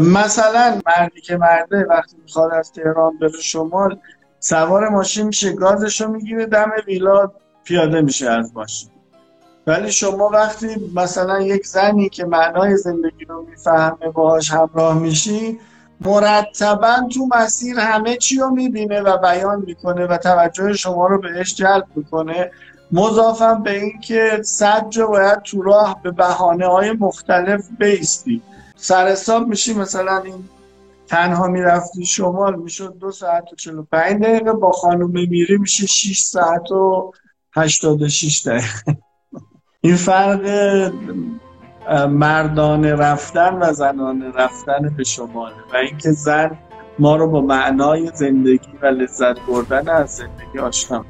مثلا مردی که مرده وقتی می‌خواد از تهران بره شمال سوار ماشین میشه گازشو می‌گیره دم ویلا پیاده میشه از ماشین. ولی شما وقتی مثلا یک زنی که معنای زندگی رو می‌فهمه باهاش همراه میشی مرتبا تو مسیر همه چی رو می‌بینه و بیان می‌کنه و توجه شما رو بهش جلب می‌کنه مضافم به اینکه صد جا باید تو راه به بحانه های مختلف بیستی. سر حساب میشی مثلا این تنها می‌رفتی شمال می‌شد دو ساعت و چلو پنج دقیقه با خانوم میری میشه 6 ساعت و شیش دقیقه. این فرق مردان رفتن و زنان رفتن به شماله و اینکه زن ما رو با معنای زندگی و لذت بردن از زندگی آشنا